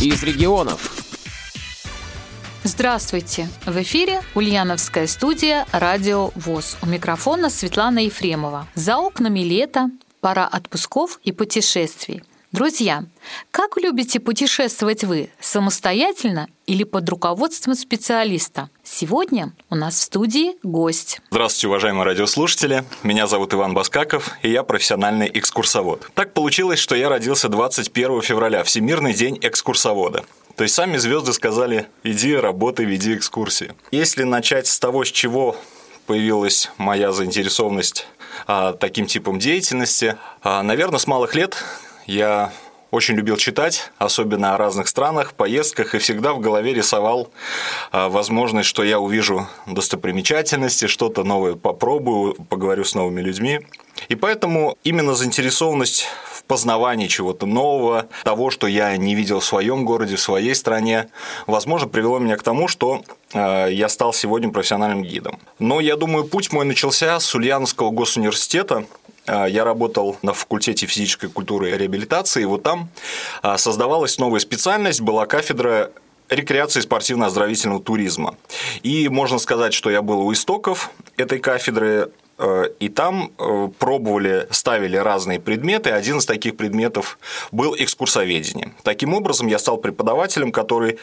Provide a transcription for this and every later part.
из регионов. Здравствуйте! В эфире Ульяновская студия «Радио ВОЗ». У микрофона Светлана Ефремова. За окнами лето, пора отпусков и путешествий. Друзья, как любите путешествовать вы? Самостоятельно или под руководством специалиста? Сегодня у нас в студии гость. Здравствуйте, уважаемые радиослушатели. Меня зовут Иван Баскаков, и я профессиональный экскурсовод. Так получилось, что я родился 21 февраля, Всемирный день экскурсовода. То есть сами звезды сказали, иди, работай, веди экскурсии. Если начать с того, с чего появилась моя заинтересованность а, таким типом деятельности, а, наверное, с малых лет я очень любил читать, особенно о разных странах, поездках, и всегда в голове рисовал а, возможность, что я увижу достопримечательности, что-то новое попробую, поговорю с новыми людьми. И поэтому именно заинтересованность в познавании чего-то нового, того, что я не видел в своем городе, в своей стране, возможно, привело меня к тому, что а, я стал сегодня профессиональным гидом. Но я думаю, путь мой начался с Ульяновского госуниверситета, я работал на факультете физической культуры и реабилитации, и вот там а, создавалась новая специальность, была кафедра рекреации спортивно-оздоровительного туризма. И можно сказать, что я был у истоков этой кафедры, э, и там э, пробовали, ставили разные предметы. Один из таких предметов был экскурсоведение. Таким образом, я стал преподавателем, который,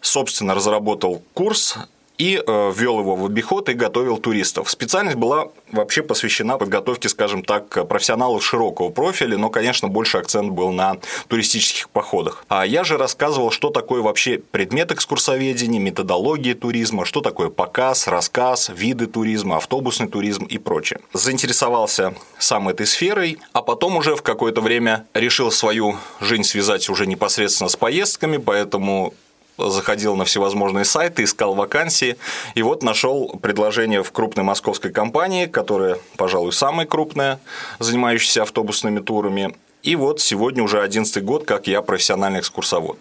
собственно, разработал курс и э, ввел его в обиход и готовил туристов. Специальность была вообще посвящена подготовке, скажем так, профессионалов широкого профиля, но, конечно, больше акцент был на туристических походах. А я же рассказывал, что такое вообще предмет экскурсоведения, методология туризма, что такое показ, рассказ, виды туризма, автобусный туризм и прочее. Заинтересовался сам этой сферой, а потом уже в какое-то время решил свою жизнь связать уже непосредственно с поездками, поэтому заходил на всевозможные сайты, искал вакансии, и вот нашел предложение в крупной московской компании, которая, пожалуй, самая крупная, занимающаяся автобусными турами. И вот сегодня уже 11 год, как я профессиональный экскурсовод.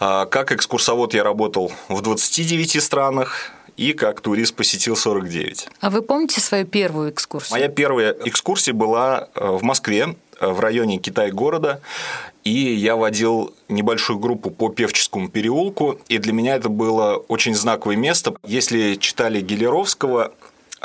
А, как экскурсовод я работал в 29 странах, и как турист посетил 49. А вы помните свою первую экскурсию? Моя первая экскурсия была э, в Москве, э, в районе Китай-города, и я водил небольшую группу по Певческому переулку, и для меня это было очень знаковое место. Если читали Гелеровского,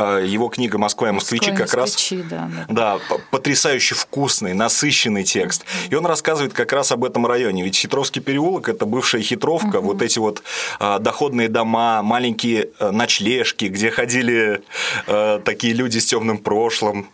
его книга «Москва и москвичи» как москвичи, раз да, да. да, потрясающе вкусный, насыщенный текст. И он рассказывает как раз об этом районе. Ведь Хитровский переулок – это бывшая хитровка, угу. вот эти вот а, доходные дома, маленькие а, ночлежки, где ходили такие люди с темным прошлым.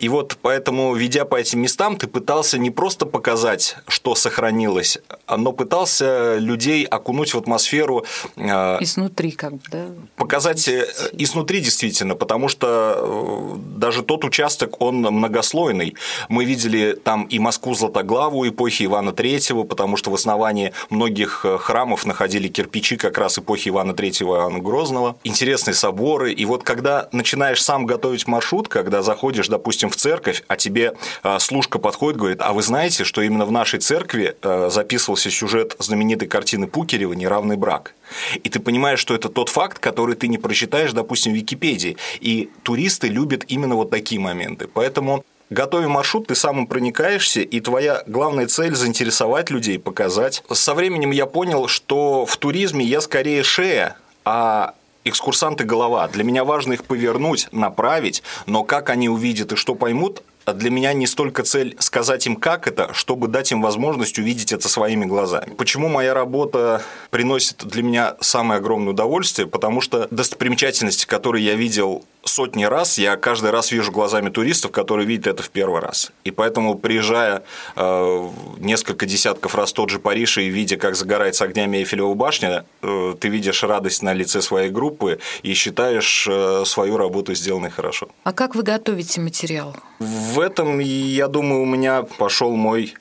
И вот поэтому, ведя по этим местам, ты пытался не просто показать, что сохранилось, но пытался людей окунуть в атмосферу. Изнутри как бы, да? Показать э, изнутри действительно действительно, потому что э, даже тот участок, он многослойный. Мы видели там и Москву Златоглаву эпохи Ивана Третьего, потому что в основании многих э, храмов находили кирпичи как раз эпохи Ивана Третьего Иоанна Грозного. Интересные соборы. И вот когда начинаешь сам готовить маршрут, когда заходишь, допустим, в церковь, а тебе э, служка подходит, говорит, а вы знаете, что именно в нашей церкви записывался сюжет знаменитой картины Пукерева «Неравный брак». И ты понимаешь, что это тот факт, который ты не прочитаешь, допустим, в Википедии. И туристы любят именно вот такие моменты. Поэтому Готовя маршрут, ты сам проникаешься, и твоя главная цель – заинтересовать людей, показать. Со временем я понял, что в туризме я скорее шея, а экскурсанты – голова. Для меня важно их повернуть, направить, но как они увидят и что поймут, для меня не столько цель сказать им, как это, чтобы дать им возможность увидеть это своими глазами. Почему моя работа приносит для меня самое огромное удовольствие? Потому что достопримечательности, которые я видел сотни раз, я каждый раз вижу глазами туристов, которые видят это в первый раз. И поэтому, приезжая э, несколько десятков раз в тот же Париж и видя, как загорается огнями Эйфелева башня, э, ты видишь радость на лице своей группы и считаешь э, свою работу сделанной хорошо. А как вы готовите материал? В этом, я думаю, у меня пошел мой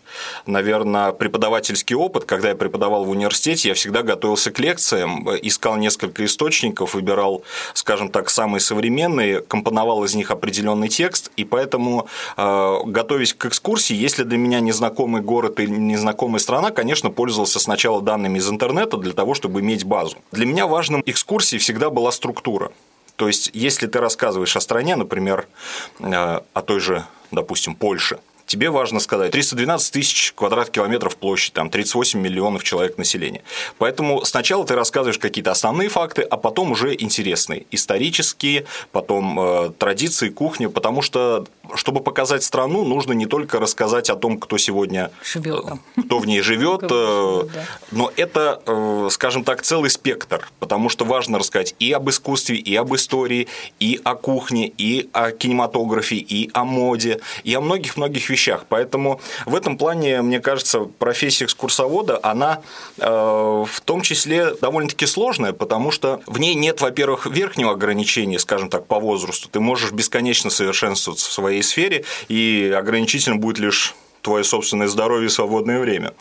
наверное, преподавательский опыт. Когда я преподавал в университете, я всегда готовился к лекциям, искал несколько источников, выбирал, скажем так, самые современные, компоновал из них определенный текст, и поэтому, э, готовясь к экскурсии, если для меня незнакомый город или незнакомая страна, конечно, пользовался сначала данными из интернета для того, чтобы иметь базу. Для меня важным экскурсии всегда была структура. То есть, если ты рассказываешь о стране, например, э, о той же, допустим, Польше – тебе важно сказать 312 тысяч квадрат-километров площадь, там 38 миллионов человек населения. Поэтому сначала ты рассказываешь какие-то основные факты, а потом уже интересные, исторические, потом э, традиции, кухня, потому что чтобы показать страну, нужно не только рассказать о том, кто сегодня живет. Э, кто в ней живет, э, но это, э, скажем так, целый спектр, потому что важно рассказать и об искусстве, и об истории, и о кухне, и о кинематографе, и о моде, и о многих-многих вещах. Поэтому в этом плане, мне кажется, профессия экскурсовода, она в том числе довольно-таки сложная, потому что в ней нет, во-первых, верхнего ограничения, скажем так, по возрасту. Ты можешь бесконечно совершенствоваться в своей сфере, и ограничительно будет лишь твое собственное здоровье и свободное время.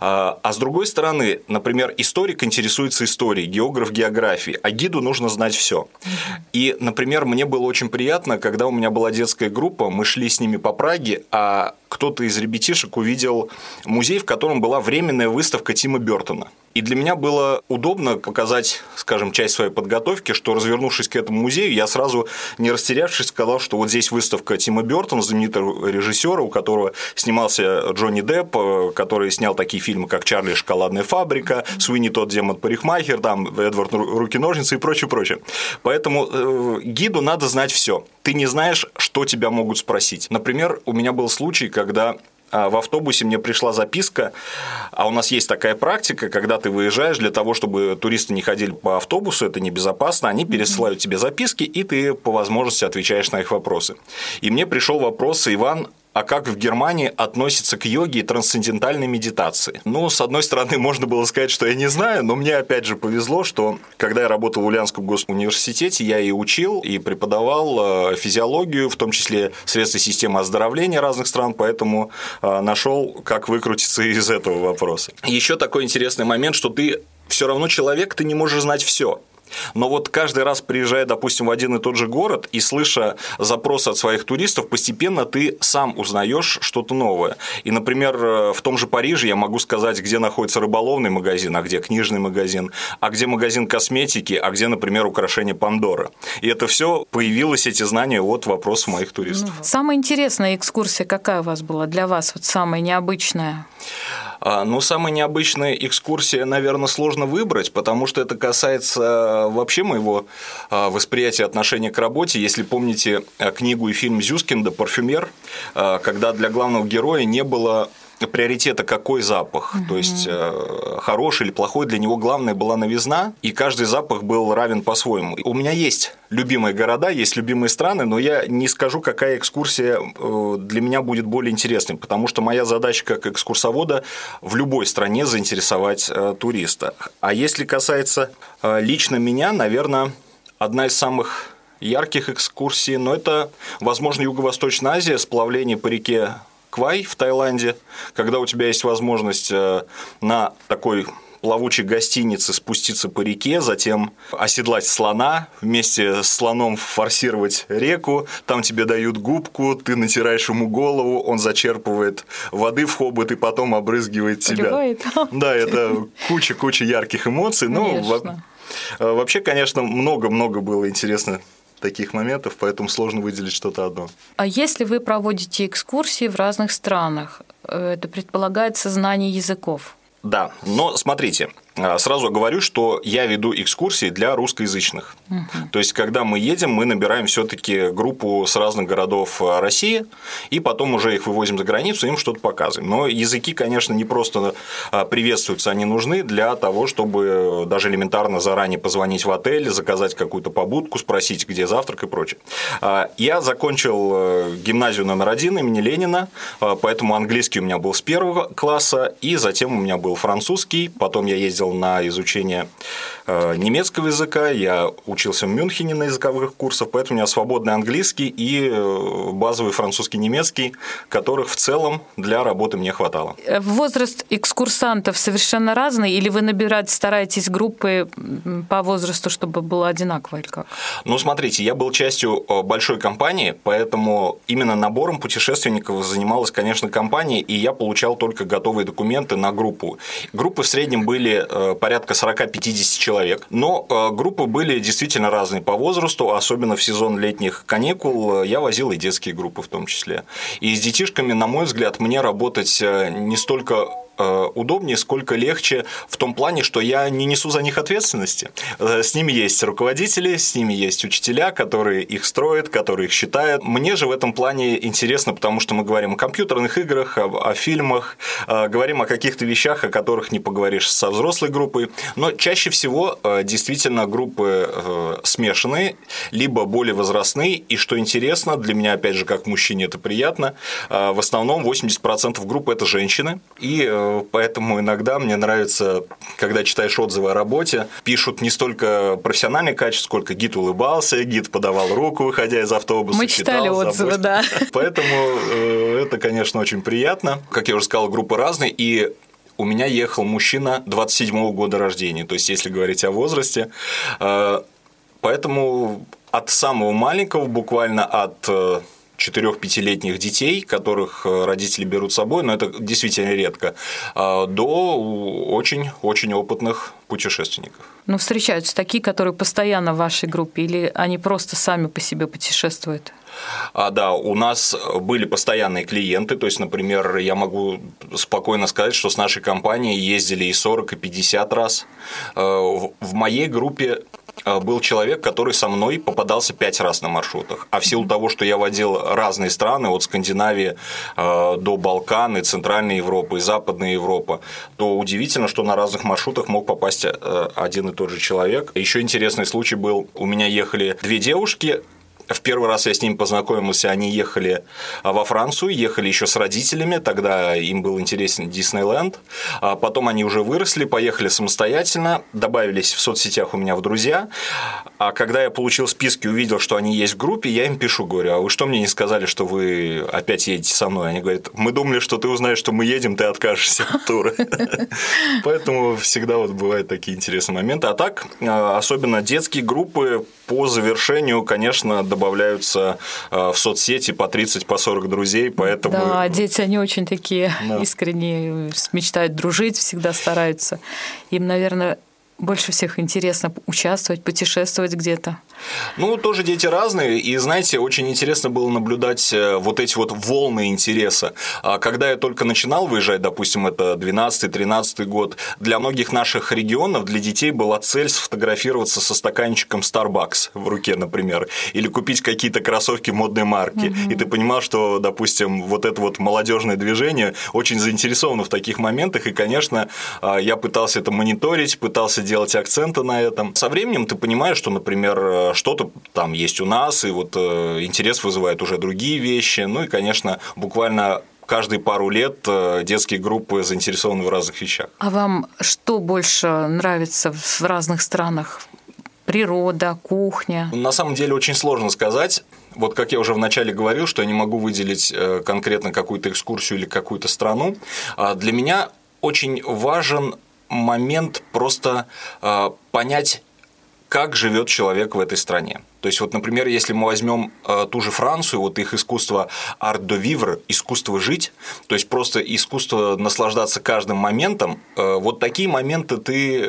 А, а с другой стороны, например, историк интересуется историей, географ географией, а гиду нужно знать все. И, например, мне было очень приятно, когда у меня была детская группа, мы шли с ними по Праге, а кто-то из ребятишек увидел музей, в котором была временная выставка Тима Бертона. И для меня было удобно показать, скажем, часть своей подготовки, что, развернувшись к этому музею, я сразу, не растерявшись, сказал, что вот здесь выставка Тима Бертона, знаменитого режиссера, у которого снимался Джонни Депп, э, который снял такие фильмы, как «Чарли шоколадная фабрика», «Суини тот демон парикмахер», там «Эдвард руки-ножницы» и прочее, прочее. Поэтому э, гиду надо знать все. Ты не знаешь, что тебя могут спросить. Например, у меня был случай, когда а, в автобусе мне пришла записка, а у нас есть такая практика, когда ты выезжаешь для того, чтобы туристы не ходили по автобусу, это небезопасно, они пересылают тебе записки, и ты по возможности отвечаешь на их вопросы. И мне пришел вопрос, Иван, а как в Германии относится к йоге и трансцендентальной медитации. Ну, с одной стороны, можно было сказать, что я не знаю, но мне опять же повезло, что когда я работал в Ульяновском госуниверситете, я и учил, и преподавал э, физиологию, в том числе средства системы оздоровления разных стран, поэтому э, нашел, как выкрутиться из этого вопроса. Еще такой интересный момент, что ты все равно человек, ты не можешь знать все. Но вот каждый раз приезжая, допустим, в один и тот же город и слыша запросы от своих туристов, постепенно ты сам узнаешь что-то новое. И, например, э, в том же Париже я могу сказать, где находится рыболовный магазин, а где книжный магазин, а где магазин косметики, а где, например, украшение Пандора. И это все появилось, эти знания от вопросов моих туристов. Самая интересная экскурсия какая у вас была для вас, вот самая необычная? А, ну, самая необычная экскурсия, наверное, сложно выбрать, потому что это касается вообще моего а, восприятия отношения к работе. Если помните а, книгу и фильм Зюскинда «Парфюмер», когда для главного героя не было приоритета какой запах, угу. то есть э, хороший или плохой, для него главное была новизна, и каждый запах был равен по-своему. У меня есть любимые города, есть любимые страны, но я не скажу, какая экскурсия э, для меня будет более интересной, потому что моя задача как экскурсовода в любой стране заинтересовать э, туриста. А если касается э, лично меня, наверное, одна из самых ярких экскурсий, но это, возможно, Юго-Восточная Азия, сплавление по реке Квай в Таиланде, когда у тебя есть возможность э, на такой плавучей гостинице спуститься по реке, затем оседлать слона, вместе с слоном форсировать реку, там тебе дают губку, ты натираешь ему голову, он зачерпывает воды в хобот и потом обрызгивает тебя. Поливает. Да, это куча-куча ярких эмоций. Ну, вообще, конечно, много-много было интересно таких моментов, поэтому сложно выделить что-то одно. А если вы проводите экскурсии в разных странах, э, это предполагает знание языков? Да, но смотрите, сразу говорю, что я веду экскурсии для русскоязычных. Угу. То есть, когда мы едем, мы набираем все-таки группу с разных городов а, России, и потом уже их вывозим за границу, им что-то показываем. Но языки, конечно, не просто а, приветствуются, они нужны для того, чтобы даже элементарно заранее позвонить в отель, заказать какую-то побудку, спросить, где завтрак и прочее. Я закончил э, гимназию номер один имени Ленина, поэтому английский у меня был с первого класса, и затем у меня был французский, потом я ездил ездил на изучение э, немецкого языка, я учился в Мюнхене на языковых курсах, поэтому у меня свободный английский и э, базовый французский немецкий, которых в целом для работы мне хватало. Э, возраст экскурсантов совершенно разный, или вы набирать стараетесь группы по возрасту, чтобы было одинаково или как? Ну, смотрите, я был частью большой компании, поэтому именно набором путешественников занималась, конечно, компания, и я получал только готовые документы на группу. Группы в среднем были порядка 40-50 человек. Но э, группы были действительно разные по возрасту, особенно в сезон летних каникул я возил и детские группы в том числе. И с детишками, на мой взгляд, мне работать не столько Э, удобнее, сколько легче в том плане, что я не несу за них ответственности. Э, с ними есть руководители, с ними есть учителя, которые их строят, которые их считают. Мне же в этом плане интересно, потому что мы говорим о компьютерных играх, о, о фильмах, э, говорим о каких-то вещах, о которых не поговоришь со взрослой группой. Но чаще всего действительно группы смешанные, либо более возрастные. И что интересно, для меня, опять же, как мужчине это приятно, в основном 80% группы – это женщины. И поэтому иногда мне нравится, когда читаешь отзывы о работе, пишут не столько профессиональные качества, сколько гид улыбался, гид подавал руку, выходя из автобуса. Мы читали читал, отзывы, да. Поэтому э, это, конечно, очень приятно. Как я уже сказал, группы разные, и у меня ехал мужчина 27-го года рождения, то есть если говорить о возрасте. Э, поэтому от самого маленького, буквально от э, 4-5-летних детей, которых э, родители берут с собой, но это действительно редко, а, до очень-очень опытных путешественников. Ну, встречаются такие, которые постоянно в вашей группе, или они просто сами по себе путешествуют? А, да, у нас были постоянные клиенты, то есть, например, я могу спокойно сказать, что с нашей компанией ездили и 40, и 50 раз. Э, в моей группе был человек, который со мной попадался пять раз на маршрутах. А в силу того, что я водил разные страны, от Скандинавии э, до Балкан, Центральной Европы, и Западной Европы, то удивительно, что на разных маршрутах мог попасть э, один и тот же человек. Еще интересный случай был, у меня ехали две девушки, в первый раз я с ними познакомился, они ехали а, во Францию, ехали еще с родителями, тогда им был интересен Диснейленд. А потом они уже выросли, поехали самостоятельно, добавились в соцсетях у меня в друзья. А когда я получил списки, увидел, что они есть в группе, я им пишу, говорю, а вы что мне не сказали, что вы опять едете со мной? Они говорят, мы думали, что ты узнаешь, что мы едем, ты откажешься от тура. Поэтому всегда вот бывают такие интересные моменты. А так, а, особенно детские группы по завершению, конечно, добавляются э, в соцсети по 30, по 40 друзей, поэтому... Да, дети, они очень такие да. искренние, мечтают дружить, всегда стараются. Им, наверное, больше всех интересно участвовать, путешествовать где-то? Ну, тоже дети разные, и, знаете, очень интересно было наблюдать э, вот эти вот волны интереса. А когда я только начинал выезжать, допустим, это 12-13 год, для многих наших регионов, для детей была цель сфотографироваться со стаканчиком Starbucks в руке, например, или купить какие-то кроссовки модной марки. Угу. И ты понимал, что, допустим, вот это вот молодежное движение очень заинтересовано в таких моментах, и, конечно, а, я пытался это мониторить, пытался делать акценты на этом. Со временем ты понимаешь, что, например, э, что-то там есть у нас, и вот э, интерес вызывает уже другие вещи. Ну и, конечно, буквально каждые пару лет э, детские группы заинтересованы в разных вещах. А вам что больше нравится в разных странах? Природа, кухня? На самом деле очень сложно сказать. Вот как я уже вначале говорил, что я не могу выделить конкретно какую-то экскурсию или какую-то страну. А для меня очень важен момент просто э, понять, как живет человек в этой стране. То есть, вот, например, если мы возьмем э, ту же Францию, вот их искусство art de vivre, искусство жить, то есть просто искусство наслаждаться каждым моментом, э, вот такие моменты ты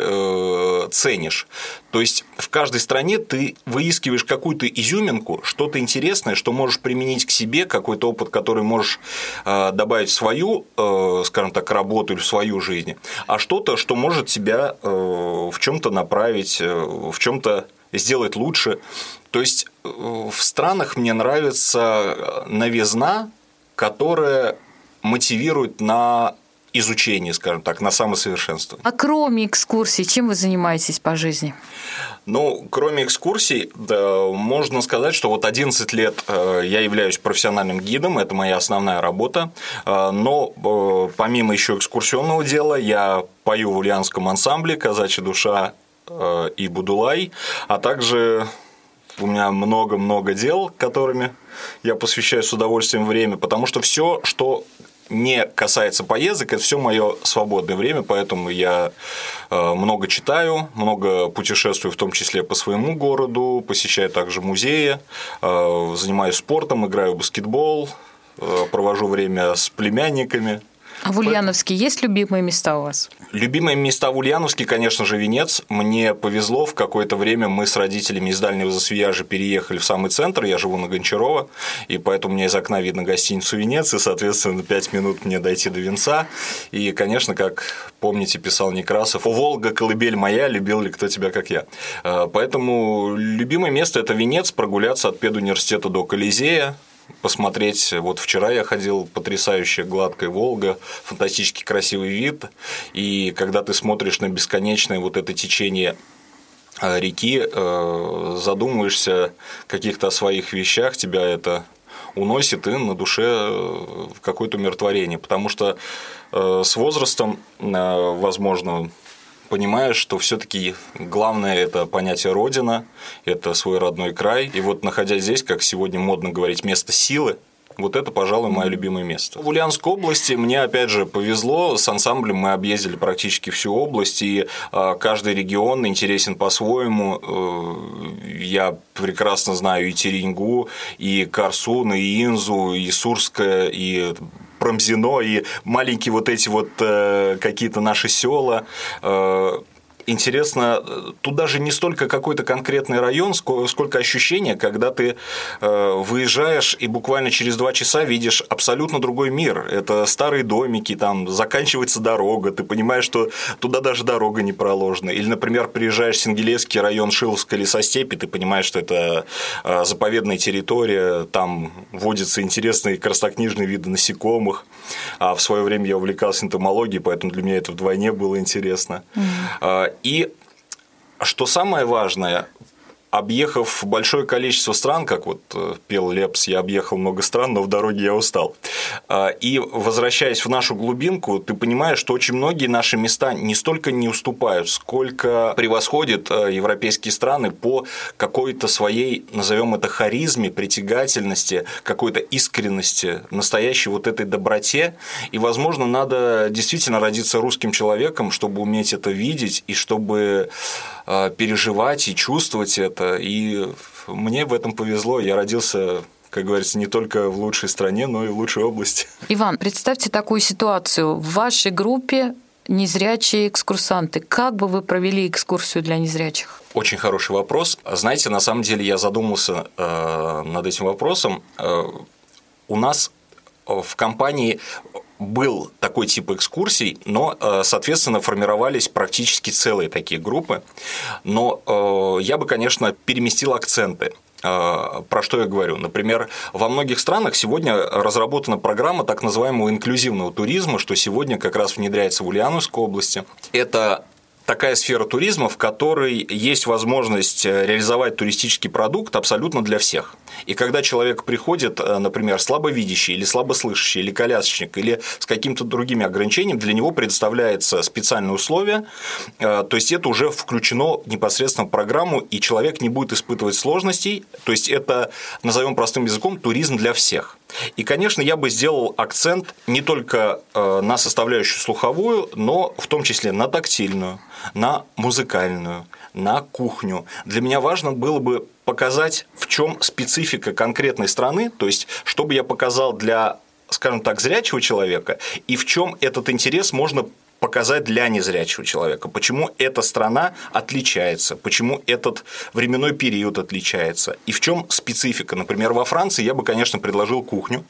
ценишь. То есть в каждой стране ты выискиваешь какую-то изюминку, что-то интересное, что можешь применить к себе, какой-то опыт, который можешь э, добавить в свою, э, скажем так, работу или в свою жизнь, а что-то, что может тебя э, в чем-то направить, в чем-то сделать лучше. То есть в странах мне нравится новизна, которая мотивирует на изучение, скажем так, на самосовершенствование. А кроме экскурсий, чем вы занимаетесь по жизни? Ну, кроме экскурсий, да, можно сказать, что вот 11 лет э, я являюсь профессиональным гидом, это моя основная работа, э, но помимо еще экскурсионного дела, я пою в Ульянском ансамбле «Казачья душа» Э, и Будулай, а также у меня много-много дел, которыми я посвящаю с удовольствием время, потому что все, что не касается поездок, это все мое свободное время, поэтому я э, много читаю, много путешествую, в том числе по своему городу, посещаю также музеи, э, занимаюсь спортом, играю в баскетбол, провожу время с племянниками. А в Ульяновске есть любимые места у вас? Любимые места в Ульяновске, конечно же, Венец. Мне повезло, в какое-то время мы с родителями из Дальнего Засвияжа переехали в самый центр, я живу на Гончарова, и поэтому мне из окна видно гостиницу Венец, и, соответственно, 5 минут мне дойти до Венца. И, конечно, как помните, писал Некрасов, «О, Волга, колыбель моя, любил ли кто тебя, как я». Э, поэтому любимое место – это Венец, прогуляться от педуниверситета до Колизея, посмотреть. Вот вчера я ходил, потрясающая гладкая Волга, фантастически красивый вид. И когда ты смотришь на бесконечное вот это течение э, реки, э, задумываешься каких-то о своих вещах, тебя это уносит и на душе э, какое-то умиротворение. Потому что с возрастом, возможно, понимаешь, что все-таки главное это понятие родина, это свой родной край. И вот находясь здесь, как сегодня модно говорить, место силы, вот это, пожалуй, мое любимое место. В Ульяновской области мне, опять же, повезло. С ансамблем мы объездили практически всю область, и а, каждый регион интересен по-своему. Э, я прекрасно знаю и Теренгу, и Карсун, и Инзу, и Сурское, и Промзино и маленькие вот эти вот э, какие-то наши села. Э, интересно, тут даже не столько какой-то конкретный район, сколько ощущение, когда ты э, выезжаешь и буквально через два часа видишь абсолютно другой мир. Это старые домики, там заканчивается дорога, ты понимаешь, что туда даже дорога не проложена. Или, например, приезжаешь в Сингелецкий район Шиловской лесостепи, ты понимаешь, что это э, заповедная территория, там водятся интересные краснокнижные виды насекомых. А в свое время я увлекался энтомологией, поэтому для меня это вдвойне было интересно. Mm-hmm. И что самое важное, объехав большое количество стран, как вот э, пел Лепс, я объехал много стран, но в дороге я устал. А, и возвращаясь в нашу глубинку, ты понимаешь, что очень многие наши места не столько не уступают, сколько превосходят э, европейские страны по какой-то своей, назовем это, харизме, притягательности, какой-то искренности, настоящей вот этой доброте. И, возможно, надо действительно родиться русским человеком, чтобы уметь это видеть и чтобы э, переживать и чувствовать это это. И мне в этом повезло. Я родился как говорится, не только в лучшей стране, но и в лучшей области. Иван, представьте такую ситуацию. В вашей группе незрячие экскурсанты. Как бы вы провели экскурсию для незрячих? Очень хороший вопрос. Знаете, на самом деле я задумался э, над этим вопросом. Э, у нас в компании был такой тип экскурсий, но, э, соответственно, формировались практически целые такие группы. Но э, я бы, конечно, переместил акценты. Э, про что я говорю? Например, во многих странах сегодня разработана программа так называемого инклюзивного туризма, что сегодня как раз внедряется в Ульяновской области. Это такая сфера туризма, в которой есть возможность э, реализовать туристический продукт абсолютно для всех. И когда человек приходит, э, например, слабовидящий или слабослышащий, или колясочник, или с каким-то другими ограничениями, для него предоставляется специальные условия, э, то есть это уже включено непосредственно в программу, и человек не будет испытывать сложностей, то есть это, назовем простым языком, туризм для всех. И, конечно, я бы сделал акцент не только на составляющую слуховую, но в том числе на тактильную, на музыкальную, на кухню. Для меня важно было бы показать, в чем специфика конкретной страны, то есть, чтобы я показал для скажем так, зрячего человека, и в чем этот интерес можно показать для незрячего человека, почему эта страна отличается, почему этот временной период отличается, и в чем специфика. Например, во Франции я бы, конечно, предложил кухню.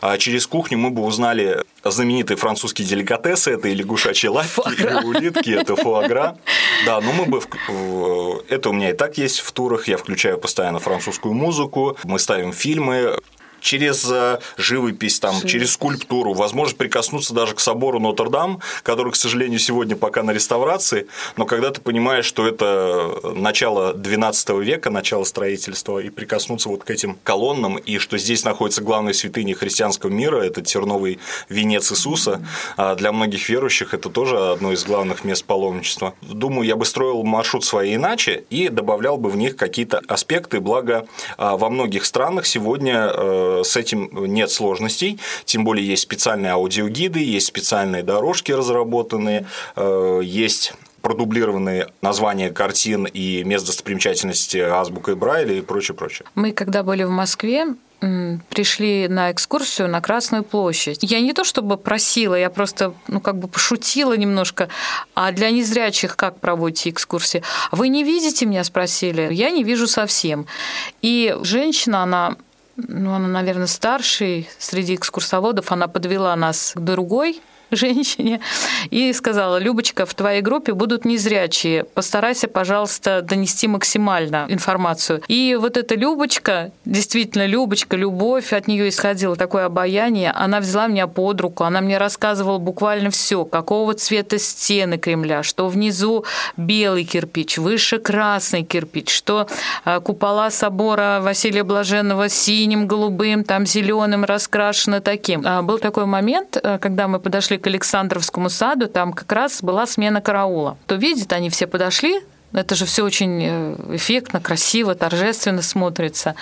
А через кухню мы бы узнали знаменитые французские деликатесы, это и лягушачьи лапки, и улитки, это фуагра. Да, но мы бы... Это у меня и так есть в турах, я включаю постоянно французскую музыку, мы ставим фильмы, через э, живопись, там, Живопись. через скульптуру, возможно прикоснуться даже к собору Нотр-Дам, который, к сожалению, сегодня пока на реставрации, но когда ты понимаешь, что это начало XII века, начало строительства, и прикоснуться вот к этим колоннам, и что здесь находится главная святыня христианского мира, это терновый венец Иисуса, а для многих верующих это тоже одно из главных мест паломничества. Думаю, я бы строил маршрут свои иначе и добавлял бы в них какие-то аспекты, благо а, во многих странах сегодня э, с этим нет сложностей, тем более есть специальные аудиогиды, есть специальные дорожки разработанные, э, есть продублированные названия картин и мест достопримечательности азбукой Брайля и прочее, прочее. Мы, когда были в Москве, пришли на экскурсию на Красную площадь. Я не то чтобы просила, я просто ну, как бы пошутила немножко. А для незрячих как проводите экскурсии? Вы не видите меня, спросили. Я не вижу совсем. И женщина, она ну, она, наверное, старший среди экскурсоводов, она подвела нас к другой женщине и сказала, Любочка, в твоей группе будут незрячие, постарайся, пожалуйста, донести максимально информацию. И вот эта Любочка, действительно Любочка, любовь, от нее исходило такое обаяние, она взяла меня под руку, она мне рассказывала буквально все, какого цвета стены Кремля, что внизу белый кирпич, выше красный кирпич, что а, купола собора Василия Блаженного синим, голубым, там зеленым раскрашены таким. А, был такой момент, а, когда мы подошли к Александровскому саду, там как раз была смена караула. То видят, они все подошли, это же все очень э, эффектно, красиво, торжественно смотрится.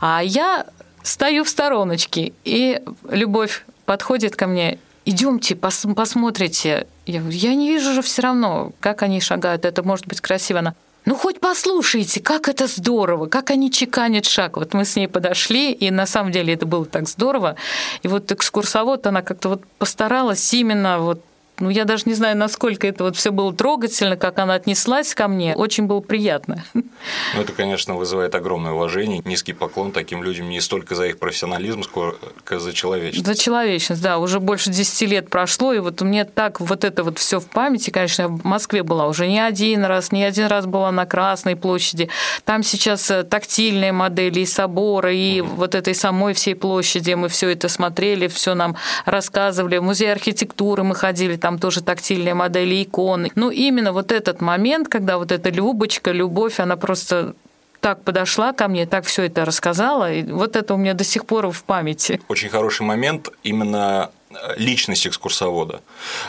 А я стою в стороночке, и Любовь подходит ко мне, идемте, пос посмотрите. Я, я не вижу же все равно, как они шагают, это может быть красиво. Она, ну хоть послушайте, как это здорово, как они чеканят шаг. Вот мы с ней подошли, и на самом деле это было так здорово. И вот экскурсовод, она как-то вот постаралась именно вот ну, я даже не знаю, насколько это вот все было трогательно, как она отнеслась ко мне. Очень было приятно. Ну, это, конечно, вызывает огромное уважение. Низкий поклон таким людям не столько за их профессионализм, сколько за человечность. За человечность, да. Уже больше 10 лет прошло, и вот у меня так вот это вот все в памяти. Конечно, я в Москве была уже не один раз, не один раз была на Красной площади. Там сейчас э, тактильные модели и собора, и угу. вот этой самой всей площади. Мы все это смотрели, все нам рассказывали. В музей архитектуры мы ходили, там тоже тактильные модели иконы. Ну, именно вот этот момент, когда вот эта Любочка, любовь, она просто так подошла ко мне, так все это рассказала, и вот это у меня до сих пор в памяти. Очень хороший момент именно э, личность экскурсовода.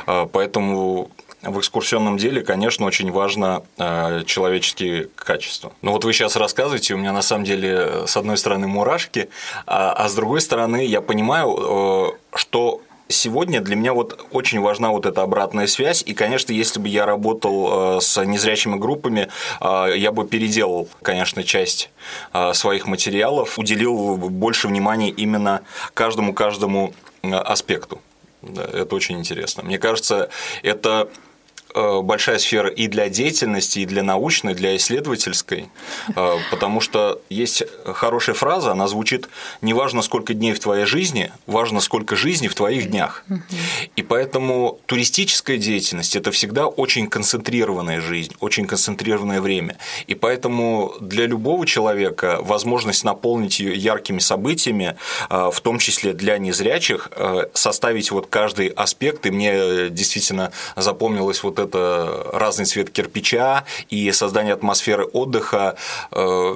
А, поэтому в экскурсионном деле, конечно, очень важно э, человеческие качества. Но вот вы сейчас рассказываете, у меня на самом деле с одной стороны мурашки, а, а с другой стороны я понимаю, э, что Сегодня для меня вот очень важна вот эта обратная связь, и, конечно, если бы я работал э, с незрячими группами, э, я бы переделал, конечно, часть э, своих материалов, уделил больше внимания именно каждому-каждому аспекту. Это очень интересно. Мне кажется, это большая сфера и для деятельности, и для научной, для исследовательской, э, потому что есть хорошая фраза, она звучит «не важно, сколько дней в твоей жизни, важно, сколько жизни в твоих днях». И поэтому туристическая деятельность – это всегда очень концентрированная жизнь, очень концентрированное время. И поэтому для любого человека возможность наполнить ее яркими событиями, э, в том числе для незрячих, составить вот каждый аспект, и мне действительно запомнилось вот это это разный цвет кирпича и создание атмосферы отдыха э,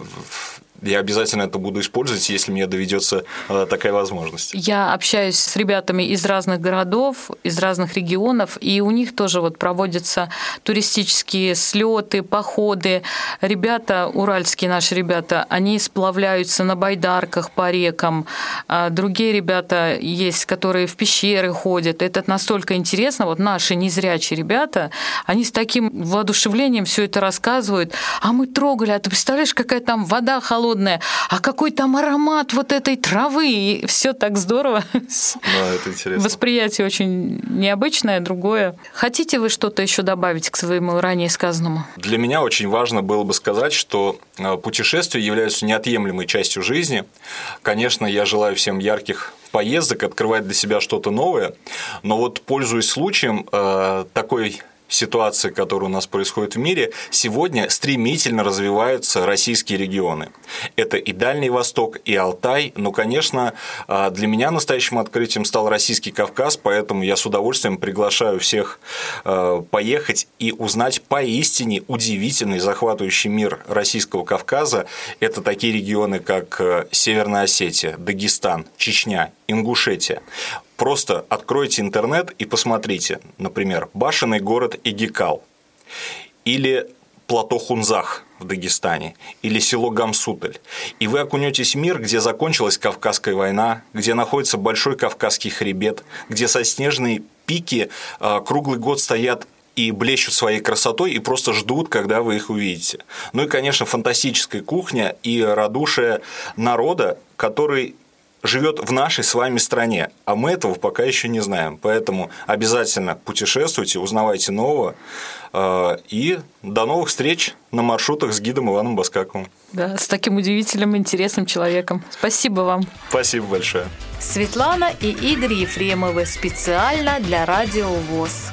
я обязательно это буду использовать, если мне доведется э, такая возможность. Я общаюсь с ребятами из разных городов, из разных регионов, и у них тоже вот проводятся туристические слеты, походы. Ребята, уральские наши ребята, они сплавляются на байдарках по рекам. А другие ребята есть, которые в пещеры ходят. Это настолько интересно. Вот наши незрячие ребята, они с таким воодушевлением все это рассказывают. А мы трогали, а ты представляешь, какая там вода холодная, холодное, а какой там аромат вот этой травы, и все так здорово. Да, это интересно. Восприятие очень необычное, другое. Хотите вы что-то еще добавить к своему ранее сказанному? Для меня очень важно было бы сказать, что э, путешествия являются неотъемлемой частью жизни. Конечно, я желаю всем ярких поездок, открывать для себя что-то новое, но вот пользуясь случаем, э, такой ситуации, которая у нас происходит в мире, сегодня стремительно развиваются российские регионы. Это и Дальний Восток, и Алтай. Но, конечно, а, для меня настоящим открытием стал Российский Кавказ, поэтому я с удовольствием приглашаю всех а, поехать и узнать поистине удивительный, захватывающий мир Российского Кавказа. Это такие регионы, как э, Северная Осетия, Дагестан, Чечня, Ингушетия. Просто откройте интернет и посмотрите, например, башенный город Игикал или плато Хунзах в Дагестане или село Гамсутель. И вы окунетесь в мир, где закончилась Кавказская война, где находится Большой Кавказский хребет, где соснежные пики а, круглый год стоят и блещут своей красотой и просто ждут, когда вы их увидите. Ну и, конечно, фантастическая кухня и радушие народа, который живет в нашей с вами стране, а мы этого пока еще не знаем. Поэтому обязательно путешествуйте, узнавайте нового. Э, и до новых встреч на маршрутах с гидом Иваном Баскаковым. Да, с таким удивительным, интересным человеком. Спасибо вам. Спасибо большое. Светлана и Игорь Ефремовы специально для Радио ВОЗ.